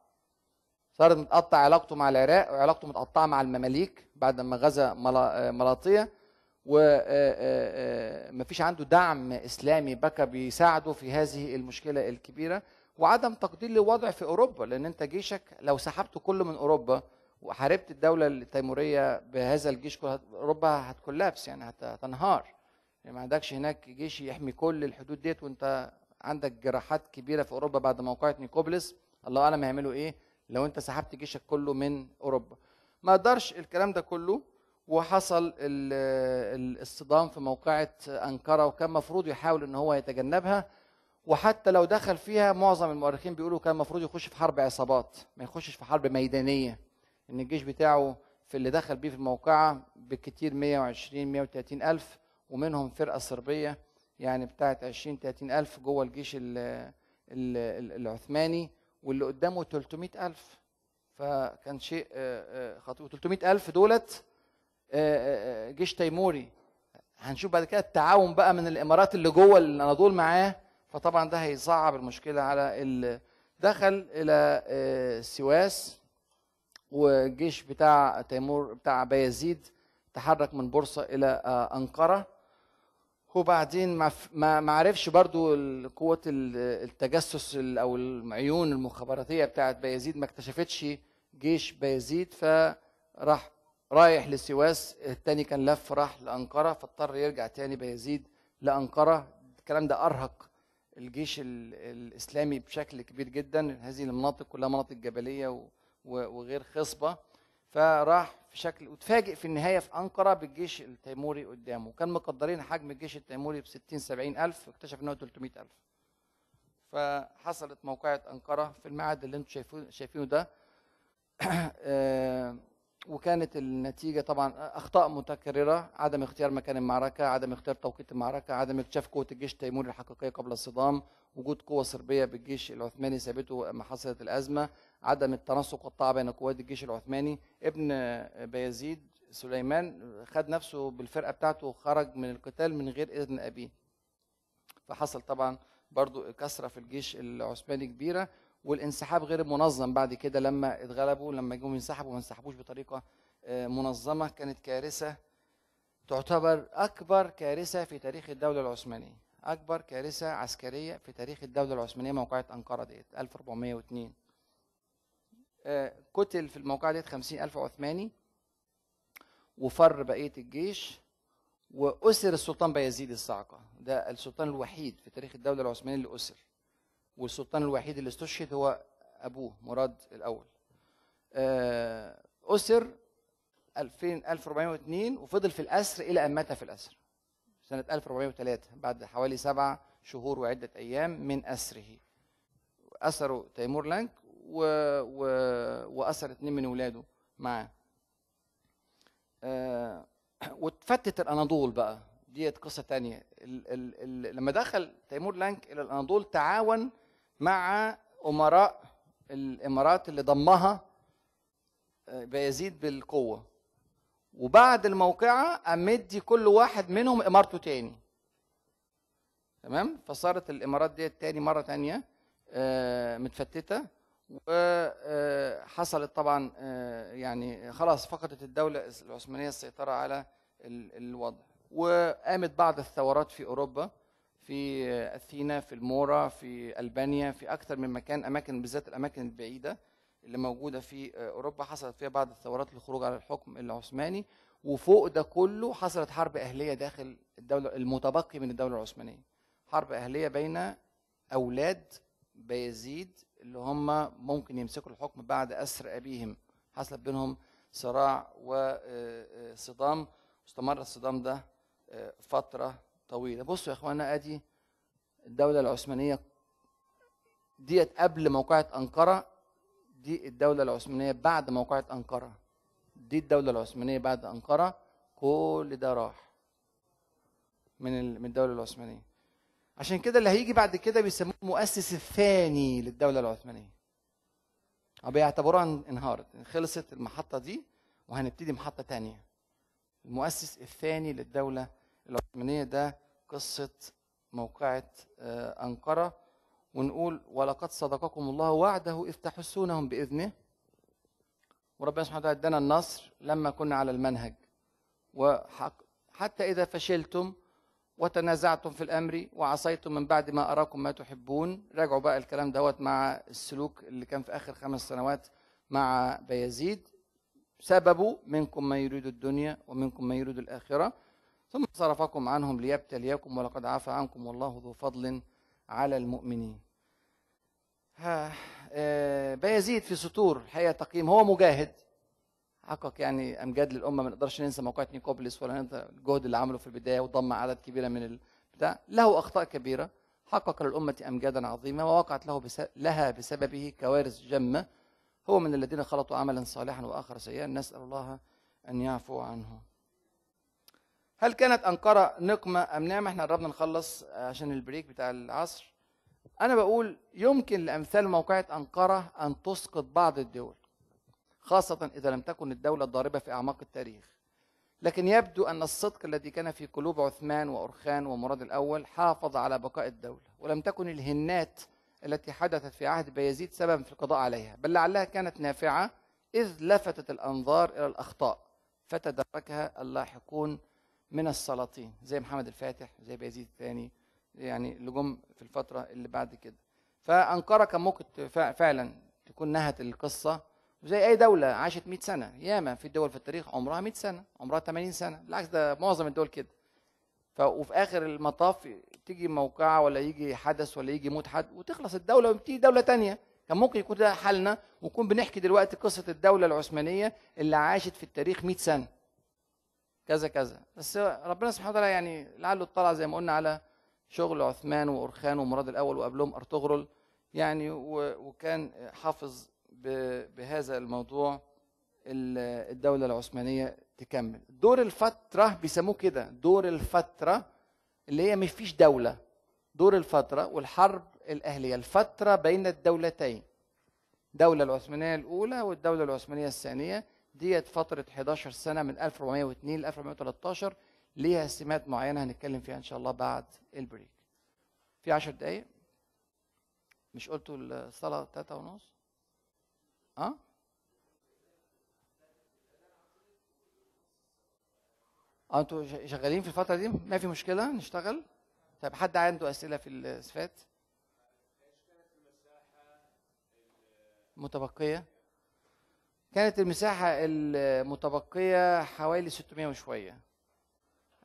صارت متقطع علاقته مع العراق وعلاقته متقطعة مع المماليك بعد ما غزا ملاطية. ومفيش عنده دعم إسلامي بكى بيساعده في هذه المشكلة الكبيرة. وعدم تقدير للوضع في أوروبا لأن أنت جيشك لو سحبته كله من أوروبا وحاربت الدولة التيمورية بهذا الجيش أوروبا هتكولابس يعني هتنهار. يعني ما عندكش هناك جيش يحمي كل الحدود ديت وأنت عندك جراحات كبيرة في أوروبا بعد موقعة نيكوبلس الله أعلم هيعملوا إيه. لو انت سحبت جيشك كله من أوروبا. ما قدرش الكلام ده كله وحصل ال- الاصطدام في موقعة أنقرة وكان مفروض يحاول إن هو يتجنبها. وحتى لو دخل فيها معظم المؤرخين بيقولوا كان المفروض يخش في حرب عصابات ما يخشش في حرب ميدانية. إن الجيش بتاعه في اللي دخل بيه في الموقعة بالكتير 120 130 ألف ومنهم فرقة صربية يعني بتاعت 20 30 ألف جوه الجيش ال ال ال العثماني. واللي قدامه 300 ألف. فكان شيء آه، آه، خطير. 300 ألف دولت آه، جيش تيموري. هنشوف بعد كده التعاون بقى من الإمارات اللي جوه الاناضول معاه. فطبعا ده هيصعب المشكلة على. دخل إلى آه، سواس والجيش بتاع تيمور بتاع بايزيد تحرك من بورصة إلى آه، أنقرة. وبعدين ما ما عرفش برضو قوة ال- التجسس ال- أو العيون المخابراتية بتاعت بايزيد ما اكتشفتش جيش بايزيد فراح رايح لسواس التاني كان لف راح لأنقرة فاضطر يرجع تاني بايزيد لأنقرة. الكلام ده أرهق الجيش ال- الإسلامي بشكل كبير جدا. هذه المناطق كلها مناطق و- وغير خصبة. فراح في شكل وتفاجئ في النهاية في أنقرة بالجيش التيموري قدامه. كان مقدرين حجم الجيش التيموري ب 60 70 ألف واكتشف إنه 300 ألف. فحصلت موقعة أنقرة في الميعاد اللي أنتم شايفينه ده. [clears throat] آه، وكانت النتيجة طبعا أخطاء متكررة. عدم اختيار مكان المعركة عدم اختيار توقيت المعركة عدم اكتشاف قوة الجيش التيموري الحقيقية قبل الصدام وجود قوة صربية بالجيش العثماني سابته ما حصلت الأزمة. عدم التناسق والطاعة بين قوات الجيش العثماني. ابن بايزيد سليمان خد نفسه بالفرقة بتاعته وخرج من القتال من غير إذن أبيه. فحصل طبعا برضو كسرة في الجيش العثماني كبيرة والانسحاب غير منظم بعد كده لما اتغلبوا لما جم ينسحبوا ما انسحبوش بطريقة آه، منظمة كانت كارثة تعتبر أكبر كارثة في تاريخ الدولة العثمانية. أكبر كارثة عسكرية في تاريخ الدولة العثمانية موقعة أنقرة ديت 1402 آه، قتل في الموقعة ديت 50 ألف عثماني وفر بقية الجيش وأسر السلطان بايزيد الصعقة. ده السلطان الوحيد في تاريخ الدولة العثمانية اللي أسر. والسلطان الوحيد اللي استشهد هو أبوه مراد الأول. آه، أسر 2000 1402 وفضل في الأسر إلى أن مات في الأسر. سنة 1403 بعد حوالي سبع شهور وعدة أيام من أسره. أسروا تيمور لانك و... و... وأسر اتنين من ولاده معاه. آه، واتفتت الأناضول بقى. ديت قصة تانية. ال... ال... ال... لما دخل تيمور لانك إلى الأناضول تعاون مع أمراء الإمارات اللي ضمها آه، بايزيد بالقوة. وبعد الموقعة قام مدي كل واحد منهم إمارته تاني. تمام؟ فصارت الإمارات ديت تاني مرة تانية آه، متفتتة. وحصلت طبعا آه، يعني خلاص فقدت الدولة العثمانية السيطرة على ال- الوضع. وقامت بعض الثورات في أوروبا في أثينا في المورا في ألبانيا في أكثر من مكان أماكن بالذات الأماكن البعيدة اللي موجودة في آه، أوروبا. حصلت فيها بعض الثورات للخروج على الحكم العثماني وفوق ده كله حصلت حرب أهلية داخل الدولة المتبقي من الدولة العثمانية. حرب أهلية بين أولاد بايزيد اللي هم ممكن يمسكوا الحكم بعد أسر أبيهم حصل بينهم صراع وصدام استمر الصدام ده آه، فترة طويلة. بصوا يا إخوانا أدي الدولة العثمانية ديت قبل موقعة أنقرة دي الدولة العثمانية بعد موقعة أنقرة. دي الدولة العثمانية بعد أنقرة كل ده راح من الدولة العثمانية. عشان كده اللي هيجي بعد كده بيسموه المؤسس الثاني للدولة العثمانية. بيعتبروها إن- انهارت. خلصت المحطة دي وهنبتدي محطة تانية. المؤسس الثاني للدولة العثمانية ده قصة موقعة آه، أنقرة. ونقول ولقد صدقكم الله وعده إذ تحسونهم بإذنه. وربنا سبحانه وتعالى ادانا النصر لما كنا على المنهج. وحق حتى إذا فشلتم وتنازعتم في الأمر وعصيتم من بعد ما أراكم ما تحبون. راجعوا بقى الكلام دوت مع السلوك اللي كان في آخر خمس سنوات مع بيزيد سببوا منكم من يريد الدنيا ومنكم من يريد الآخرة. ثم صرفكم عنهم ليبتليكم ولقد عفى عنكم والله ذو فضل على المؤمنين. آه، بيزيد في سطور الحقيقة تقييم. هو مجاهد. حقق يعني امجاد للأمة ما نقدرش ننسى موقعة نيكوبلس ولا ننسى الجهد اللي عمله في البداية وضم عدد كبيرة من البتاع له أخطاء كبيرة. حقق للأمة امجادا عظيمة ووقعت له بس لها بسببه كوارث جمه هو من الذين خلطوا عملا صالحا وآخر سيئا. نسأل الله أن يعفو عنه. هل كانت أنقرة نقمة أم نعمة؟ إحنا قربنا نخلص عشان البريك بتاع العصر. أنا بقول يمكن لأمثال موقعة أنقرة أن تسقط بعض الدول. خاصة إذا لم تكن الدولة ضاربة في أعماق التاريخ. لكن يبدو أن الصدق الذي كان في قلوب عثمان وأرخان ومراد الأول حافظ على بقاء الدولة ولم تكن الهنات التي حدثت في عهد بايزيد سببا في القضاء عليها بل لعلها كانت نافعة إذ لفتت الأنظار إلى الأخطاء فتدركها اللاحقون من السلاطين زي محمد الفاتح زي بايزيد الثاني يعني اللي جم في الفترة اللي بعد كده. فأنقرة كان ممكن فعلا تكون نهت القصة زي أي دولة عاشت 100 سنة. ياما في دول في التاريخ عمرها 100 سنة عمرها 80 سنة بالعكس ده معظم الدول كده. ف وفي آخر المطاف تيجي موقعة ولا يجي حدث ولا يجي موت حد وتخلص الدولة وتيجي دولة تانية. كان ممكن يكون ده حالنا ونكون بنحكي دلوقتي قصة الدولة العثمانية اللي عاشت في التاريخ 100 سنة. كذا كذا. بس ربنا سبحانه وتعالى يعني لعله اطلع زي ما قلنا على شغل عثمان وأرخان ومراد الأول وقبلهم أرطغرل يعني وكان حافظ بهذا الموضوع الدولة العثمانية تكمل. دور الفترة بيسموه كده دور الفترة اللي هي مش فيش دولة. دور الفترة والحرب الأهلية. الفترة بين الدولتين. الدولة العثمانية الأولى والدولة العثمانية الثانية. ديت فترة 11 سنة من 1402 ل 1413 ليها سمات معينة هنتكلم فيها إن شاء الله بعد البريك. في 10 دقايق. مش قلتوا الصلاة 3 ونص؟ آه آه أنتوا شغالين في الفترة دي؟ ما في مشكلة نشتغل. طيب حد عنده أسئلة في الصفات متبقية. كانت المساحة المتبقية حوالي 600 وشوية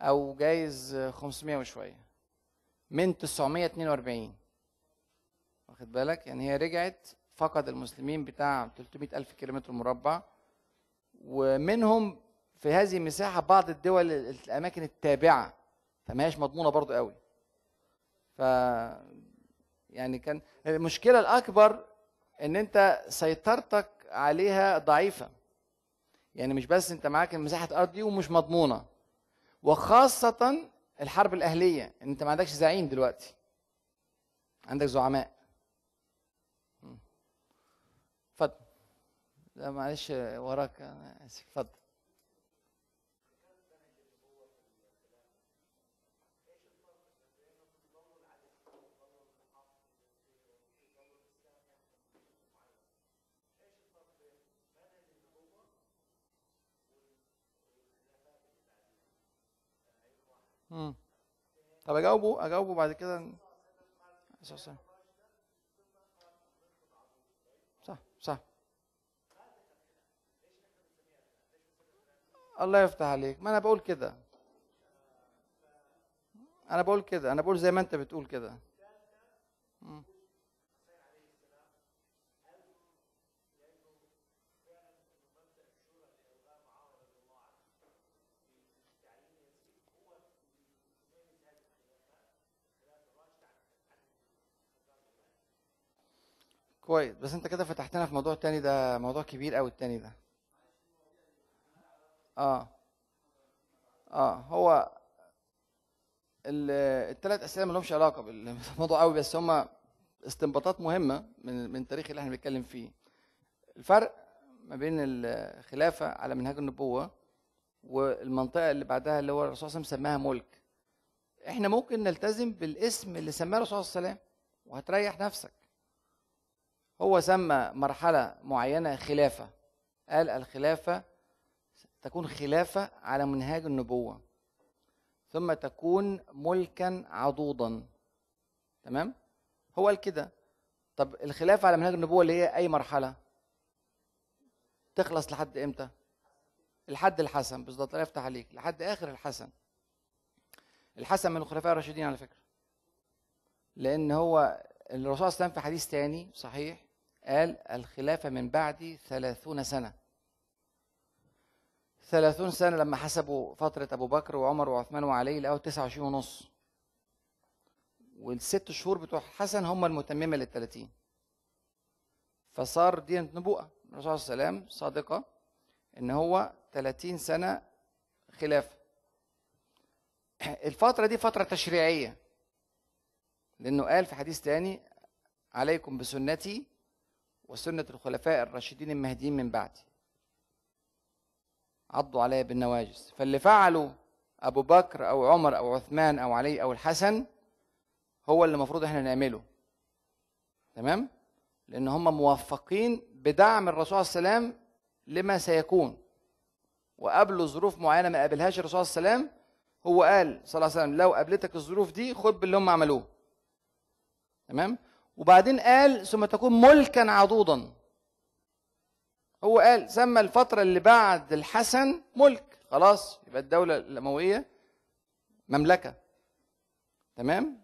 أو جايز 500 وشوية من 942 واخد بالك؟ يعني هي رجعت فقد المسلمين بتاع 300 ألف كيلومتر مربع. ومنهم في هذه المساحة بعض الدول الأماكن التابعة. فما هيش مضمونة برضو قوي. ف يعني كان المشكلة الأكبر إن أنت سيطرتك عليها ضعيفة. يعني مش بس أنت معاك مساحة أرض دي ومش مضمونة. وخاصة الحرب الأهلية. أنت ما عندكش زعيم دلوقتي. عندك زعماء. لا معلش وراك. أنا اسف اتفضل طب أجاوبه أجاوبه بعد كده صح صح الله يفتح عليك. ما أنا بقول كده. أنا بقول كده. أنا بقول زي ما أنت بتقول كده. كويس. بس أنت كده فتحتنا في موضوع تاني ده موضوع كبير قوي التاني ده. آه. آه هو الثلاث أسئلة ما لهمش علاقه بالموضوع [laughs] قوي بس هم استنباطات مهمة من من التاريخ اللي إحنا بنتكلم فيه. الفرق ما بين الخلافة على منهاج النبوة والمنطقة اللي بعدها اللي هو الرسول صلى الله عليه وسلم سماها ملك. إحنا ممكن نلتزم بالاسم اللي سماه الرسول صلى الله عليه وسلم وهتريح نفسك. هو سمى مرحلة معينة خلافة. قال الخلافة تكون خلافة على منهاج النبوة. ثم تكون ملكا عضوضا. تمام؟ هو قال كده. طب الخلافة على منهاج النبوة اللي هي أي مرحلة؟ تخلص لحد إمتى؟ الحد الحسن. بالظبط. الله يفتح عليك. لحد آخر الحسن. الحسن من الخلفاء الراشدين على فكرة. لأن هو الرسول صلى الله عليه وسلم في حديث تاني صحيح قال الخلافة من بعدي ثلاثون سنة. 30 سنة لما حسبوا فترة أبو بكر وعمر وعثمان وعلي لقوا 29 ونص. والست شهور بتوع حسن هم المتممة لل 30 فصار دي نبوءة الرسول صلى الله عليه وسلم صادقة إن هو 30 سنة خلافة. الفترة دي فترة تشريعية. لأنه قال في حديث تاني عليكم بسنتي وسنة الخلفاء الراشدين المهديين من بعدي. عضوا عليها بالنواجس فاللي فعله أبو بكر أو عمر أو عثمان أو علي أو الحسن هو اللي المفروض إحنا نعمله. تمام؟ لأن هم موفقين بدعم الرسول صلى الله عليه وسلم لما سيكون. وقابلوا ظروف معينة ما قابلهاش الرسول صلى الله عليه وسلم هو قال صلى الله عليه وسلم لو قابلتك الظروف دي خد باللي هم عملوه. تمام؟ وبعدين قال ثم تكون ملكا عضوضا. هو قال سمى الفترة اللي بعد الحسن ملك. خلاص يبقى الدولة الأموية مملكة. تمام؟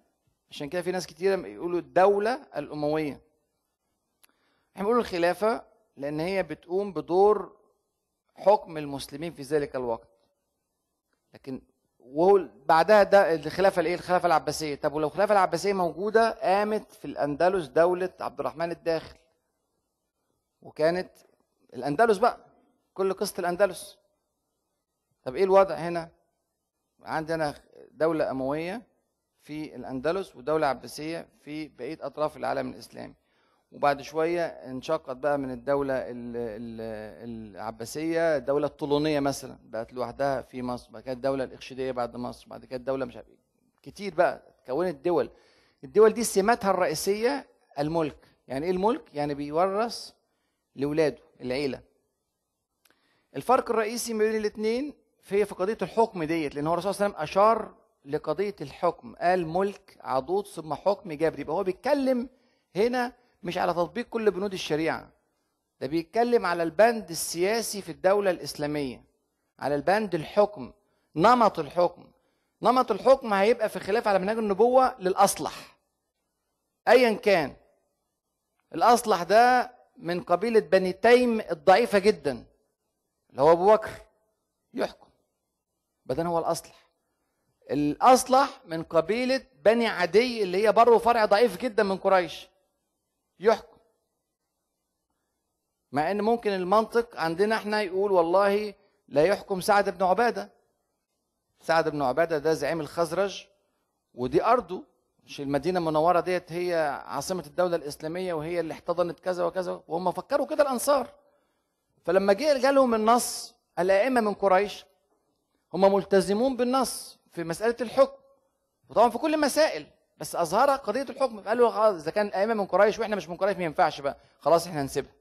عشان كده في ناس كتيرة يقولوا الدولة الأموية. إحنا بنقول الخلافة لأن هي بتقوم بدور حكم المسلمين في ذلك الوقت. لكن وهو بعدها ده الخلافة الإيه؟ الخلافة العباسية. طب ولو الخلافة العباسية موجودة قامت في الأندلس دولة عبد الرحمن الداخل. وكانت الأندلس بقى كل قصة الأندلس. طب إيه الوضع هنا؟ عندنا دولة أموية في الأندلس ودولة عباسية في بقية أطراف العالم الإسلامي. وبعد شوية انشقت بقى من الدولة ال ال العباسية الدولة الطولونية مثلا بقت لوحدها في مصر. بعد كده الدولة الاخشيديه بعد مصر. بعد كده الدولة مش عارف إيه. كتير بقى اتكونت دول. الدول دي سماتها الرئيسية الملك. يعني إيه الملك؟ يعني بيورث لاولاده العيلة. الفرق الرئيسي ما بين الاثنين في في قضيه الحكم ديت لأن هو الرسول صلى الله عليه وسلم أشار لقضية الحكم. قال ملك عضوض ثم حكم جبري. يبقى هو بيتكلم هنا مش على تطبيق كل بنود الشريعة. ده بيتكلم على البند السياسي في الدولة الإسلامية على البند الحكم نمط الحكم. نمط الحكم هيبقى في خلاف على منهج النبوة للأصلح. ايا كان. الأصلح ده من قبيلة بني تيم الضعيفة جدا اللي هو أبو بكر يحكم. بدل هو الأصلح. الأصلح من قبيلة بني عدي اللي هي برضه فرع ضعيف جدا من قريش. يحكم. مع إن ممكن المنطق عندنا إحنا يقول والله لا يحكم سعد بن عبادة. سعد بن عبادة ده زعيم الخزرج ودي أرضه. مش المدينة المنورة ديت هي عاصمة الدولة الإسلامية وهي اللي احتضنت كذا وكذا وهم فكروا كده الأنصار. فلما جه جالهم النص الأئمة من قريش هم ملتزمون بالنص في مسألة الحكم وطبعا في كل المسائل بس أظهر قضية الحكم. قالوا خلاص إذا كان الأئمة من قريش وإحنا مش من قريش ما ينفعش بقى خلاص إحنا هنسيبها.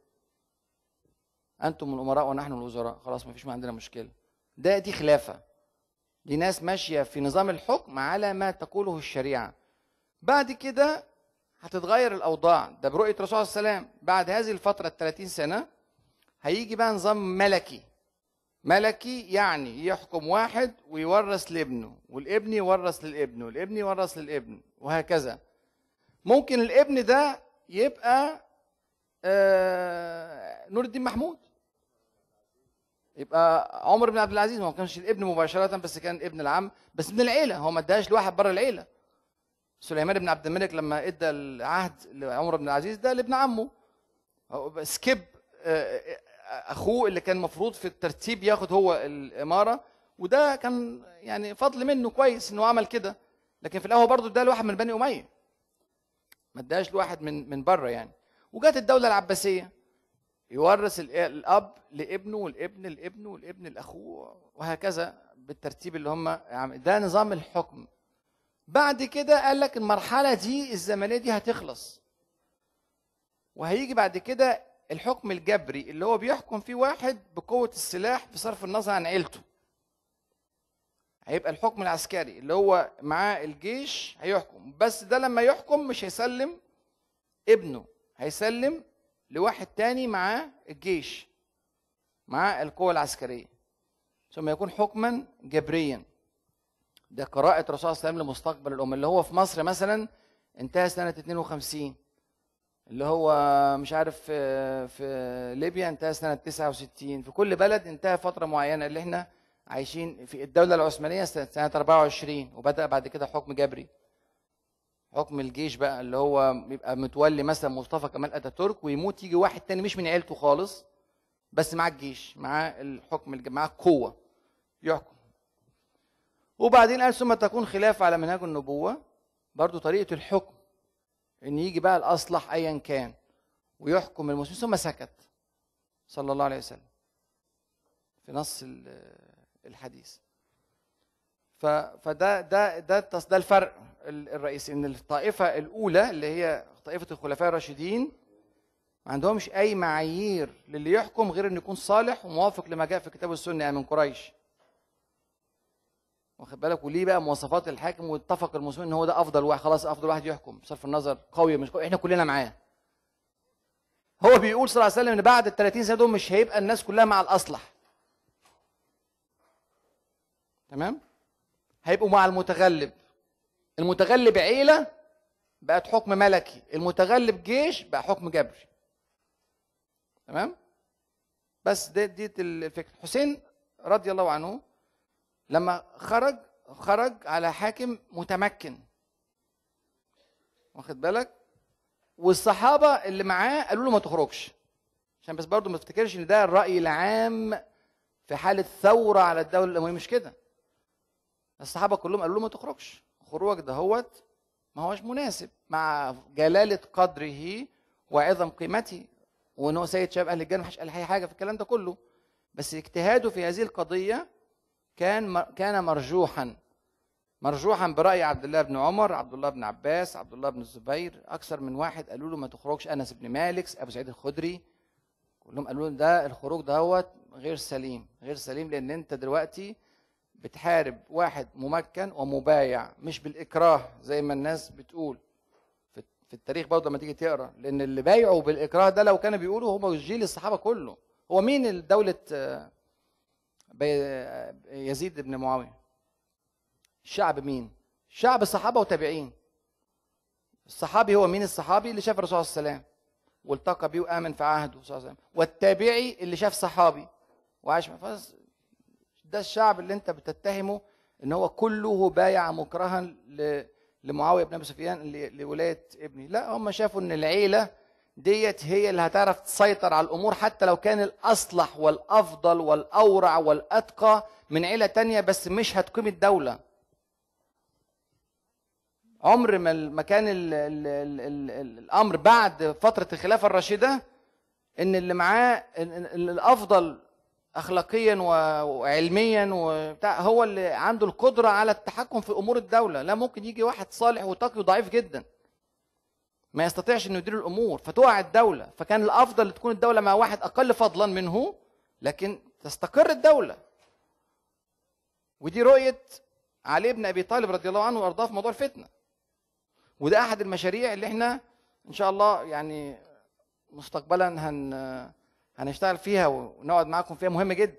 أنتم الأمراء ونحن الوزراء خلاص ما فيش ما عندنا مشكلة. ده دي خلافة. دي ناس ماشية في نظام الحكم على ما تقوله الشريعة. بعد كده هتتغير الأوضاع. ده برؤية الرسول صلى الله عليه وسلم بعد هذه الفترة ال 30 سنة هيجي بقى نظام ملكي. ملكي يعني يحكم واحد ويورث لابنه والابن يورث للابن والابن يورث للابن وهكذا. ممكن الابن ده يبقى آه نور الدين محمود. يبقى عمر بن عبد العزيز. ما كانش الابن مباشرة بس كان ابن العم بس من العيلة. هو ما اداش لواحد بره العيلة. سليمان بن عبد الملك لما ادى العهد لعمر بن العزيز ده لابن عمه. سكيب آه اخوه اللي كان المفروض في الترتيب ياخد هو الامارة. وده كان يعني فضل منه كويس إنه عمل كده. لكن في الأول برضه اداه لواحد من بني أمية. ما اداش لواحد من من بره يعني. وجات الدولة العباسية. يورث الأب لابنه والابن لابنه والابن لأخوه. وهكذا بالترتيب اللي هم ده نظام الحكم. بعد كده قال لك المرحلة دي الزمنية دي هتخلص. وهيجي بعد كده الحكم الجبري اللي هو بيحكم فيه واحد بقوة السلاح بصرف النظر عن عيلته. هيبقى الحكم العسكري اللي هو معاه الجيش هيحكم. بس ده لما يحكم مش هيسلم ابنه هيسلم لواحد تاني معاه الجيش معاه القوة العسكرية. ثم يكون حكما جبريا. ده قراءة الرسول صلى الله عليه وسلم لمستقبل الأمة اللي هو في مصر مثلا انتهى سنة 52 اللي هو مش عارف في, في ليبيا انتهى سنة 69 في كل بلد انتهى فترة معينة اللي إحنا عايشين في الدولة العثمانية سنة سنة 24 وبدأ بعد كده حكم جبري. حكم الجيش بقى اللي هو بيبقى متولي مثلا مصطفى كمال أتاتورك ويموت يجي واحد تاني مش من عيلته خالص بس معاه الجيش معاه الحكم معاه القوة يحكم. وبعدين قال ثم تكون خلافة على منهج النبوة برضو طريقة الحكم إن يجي بقى الأصلح ايا كان ويحكم المسلمين ثم سكت صلى الله عليه وسلم في نص ال- الحديث. فده ده ده ده الفرق ال- الرئيسي إن الطائفة الأولى اللي هي طائفة الخلفاء الراشدين ما عندهمش أي معايير للي يحكم غير انه يكون صالح وموافق لما جاء في الكتاب والسنة من قريش. واخد بالك؟ وليه بقى مواصفات الحاكم واتفق المسلمين إن هو ده أفضل واحد؟ خلاص أفضل واحد يحكم بصرف النظر قوي مش قوي. إحنا كلنا معاه. هو بيقول صلى الله عليه وسلم إن بعد ال 30 سنة دول مش هيبقى الناس كلها مع الأصلح. تمام؟ هيبقوا مع المتغلب. المتغلب عيلة بقت حكم ملكي. المتغلب جيش بقى حكم جبري تمام؟ بس دي دي الفكرة. حسين رضي الله عنه لما خرج خرج على حاكم متمكن. واخد بالك؟ والصحابة اللي معاه قالوا له ما تخرجش. عشان بس برضه ما تفتكرش إن ده الرأي العام في حالة ثورة على الدولة الأموية. مش كده. الصحابة كلهم قالوا له ما تخرجش. خروجك دهوت ما هوش مناسب. مع جلالة قدره وعظم قيمته. وإن هو سيد شباب أهل الجنة ما حدش قال أي حاجة في الكلام ده كله. بس اجتهاده في هذه القضية كان كان مرجوحا. مرجوحا برأي عبد الله بن عمر عبد الله بن عباس عبد الله بن الزبير. أكثر من واحد قالوا له ما تخرجش أنس بن مالك أبو سعيد الخدري. كلهم قالوا له ده الخروج دهوت غير سليم غير سليم لأن أنت دلوقتي بتحارب واحد ممكن ومبايع مش بالإكراه زي ما الناس بتقول. في التاريخ برضه لما تيجي تقرأ لأن اللي بايعوا بالإكراه ده لو كانوا بيقولوا هم جيل الصحابة كله. هو مين دولة يزيد بن معاوية. الشعب مين؟ شعب الصحابة وتابعين الصحابي هو مين الصحابي؟ اللي شاف الرسول صلى الله عليه وسلم. والتقى بيه وآمن في عهده صلى الله عليه وسلم. والتابعي اللي شاف صحابي. وعاش معاه ده الشعب اللي انت بتتهمه ان هو كله بايع مكرها. لمعاوية بن أبي سفيان لولاية ابني لا هم شافوا ان العيلة ديت هي اللي هتعرف تسيطر على الأمور حتى لو كان الأصلح والأفضل والأورع والأتقى من عيلة تانية بس مش هتقيم الدولة. عمر ما كان ال ال ال ال ال الأمر بعد فترة الخلافة الراشده إن اللي معاه الأفضل اخلاقيا وعلميا وبتاع هو اللي عنده القدرة على التحكم في أمور الدولة. لا ممكن يجي واحد صالح وتقي وضعيف جدا. ما يستطيعش انه يدير الأمور فتقع الدولة. فكان الافضل تكون الدولة مع واحد أقل فضلا منه لكن تستقر الدولة. ودي رؤية علي بن أبي طالب رضي الله عنه وأرضاه في موضوع الفتنة. وده أحد المشاريع اللي إحنا إن شاء الله يعني مستقبلا هن هنشتغل فيها ونقعد معاكم فيها. مهمه جدا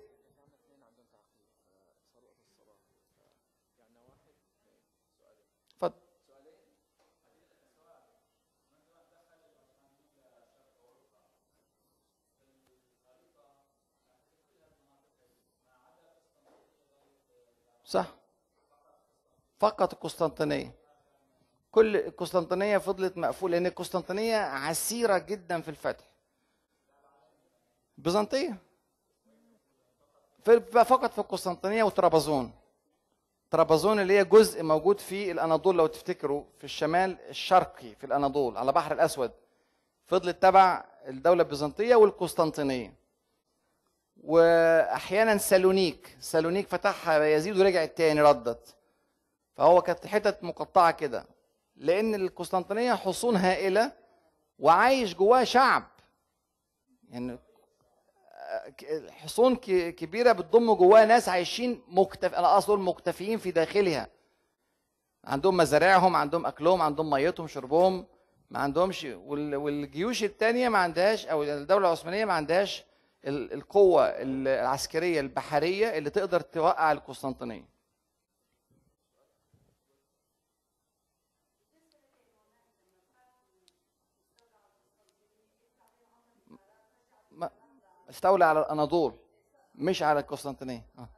اتفضل صح فقط القسطنطينية كل القسطنطينية فضلت مقفولة لأن القسطنطينية عسيرة جدا في الفتح. بيزنطية. فقط في القسطنطينية وطرابزون طرابزون اللي هي جزء موجود في الأناضول لو تفتكروا في الشمال الشرقي في الأناضول على بحر الأسود. فضلت تبع الدولة البيزنطية والقسطنطينية. واحيانا سالونيك. سالونيك فتحها يزيد ورجعت تاني ردت. فهو كانت حتت مقطعة كده لأن القسطنطينية حصون هائلة وعايش جواها شعب. يعني حصون كبيرة بتضم جواها ناس عايشين مكتف أنا أقصد مكتفيين في داخلها. عندهم مزارعهم عندهم أكلهم عندهم ميتهم شربهم ما عندهمش والجيوش الثانية ما عندهاش أو الدولة العثمانية ما عندهاش القوة العسكرية البحرية اللي تقدر توقع القسطنطينية. استولى على الأناضول مش على القسطنطينية. آه.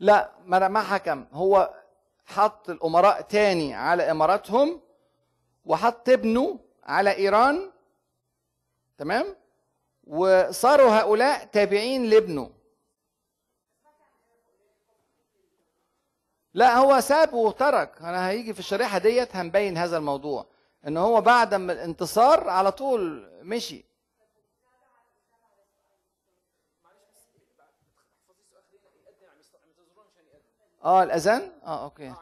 لا ما ما حكم. هو حط الأمراء تاني على إماراتهم وحط ابنه على إيران تمام؟ وصاروا هؤلاء تابعين لابنه. لا هو ساب وترك. أنا هيجي في الشريحة ديت هنبين هذا الموضوع. إن هو بعد ما الانتصار على طول مشي. آه الأذان؟ آه أوكي.